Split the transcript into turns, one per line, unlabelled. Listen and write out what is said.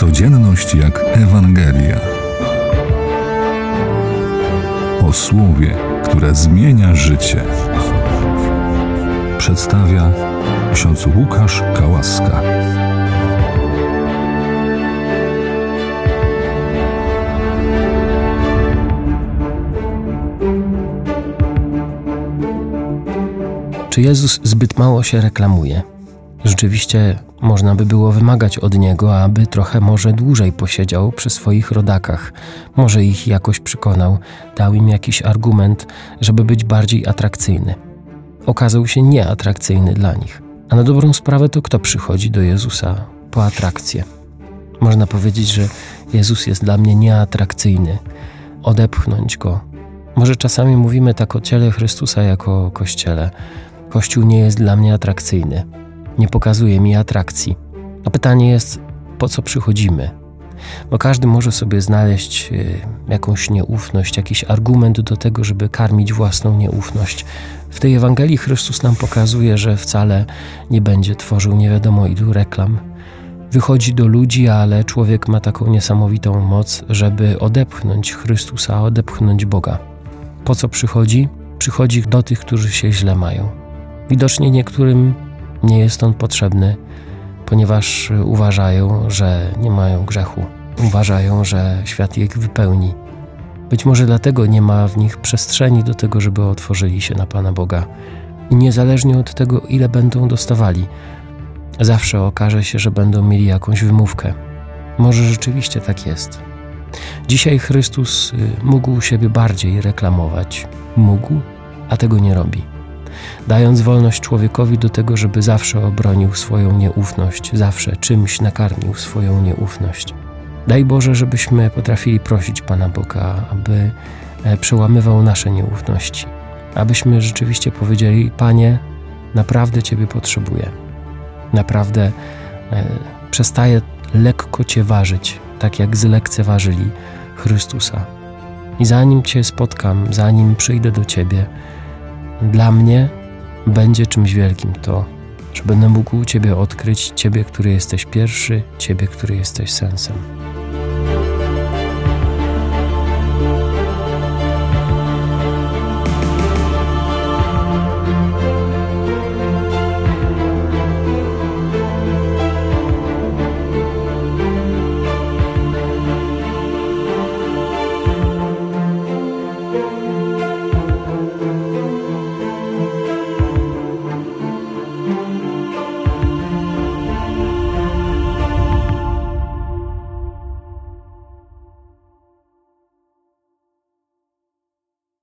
Codzienność jak Ewangelia. O słowie, które zmienia życie. Przedstawia ksiądz Łukasz Kałaska.
Czy Jezus zbyt mało się reklamuje? Rzeczywiście można by było wymagać od niego, aby trochę może dłużej posiedział przy swoich rodakach, może ich jakoś przekonał, dał im jakiś argument, żeby być bardziej atrakcyjny. Okazał się nieatrakcyjny dla nich. A na dobrą sprawę to kto przychodzi do Jezusa po atrakcję? Można powiedzieć, że Jezus jest dla mnie nieatrakcyjny. Odepchnąć go. Może czasami mówimy tak o ciele Chrystusa jako o kościele. Kościół nie jest dla mnie atrakcyjny nie pokazuje mi atrakcji. A pytanie jest, po co przychodzimy? Bo każdy może sobie znaleźć y, jakąś nieufność, jakiś argument do tego, żeby karmić własną nieufność. W tej Ewangelii Chrystus nam pokazuje, że wcale nie będzie tworzył nie wiadomo ilu reklam. Wychodzi do ludzi, ale człowiek ma taką niesamowitą moc, żeby odepchnąć Chrystusa, odepchnąć Boga. Po co przychodzi? Przychodzi do tych, którzy się źle mają. Widocznie niektórym nie jest on potrzebny, ponieważ uważają, że nie mają grzechu, uważają, że świat ich wypełni. Być może dlatego nie ma w nich przestrzeni do tego, żeby otworzyli się na Pana Boga. I niezależnie od tego, ile będą dostawali, zawsze okaże się, że będą mieli jakąś wymówkę. Może rzeczywiście tak jest. Dzisiaj Chrystus y, mógł siebie bardziej reklamować. Mógł, a tego nie robi dając wolność człowiekowi do tego, żeby zawsze obronił swoją nieufność, zawsze czymś nakarmił swoją nieufność. Daj Boże, żebyśmy potrafili prosić Pana Boga, aby e, przełamywał nasze nieufności, abyśmy rzeczywiście powiedzieli: Panie, naprawdę Ciebie potrzebuję. Naprawdę e, przestaję lekko Cię ważyć, tak jak zlekceważyli Chrystusa. I zanim Cię spotkam, zanim przyjdę do Ciebie, dla mnie będzie czymś wielkim to, że będę mógł Ciebie odkryć, Ciebie, który jesteś pierwszy, Ciebie, który jesteś sensem.